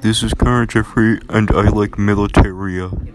This is Karen Jeffrey, and I like Militaria.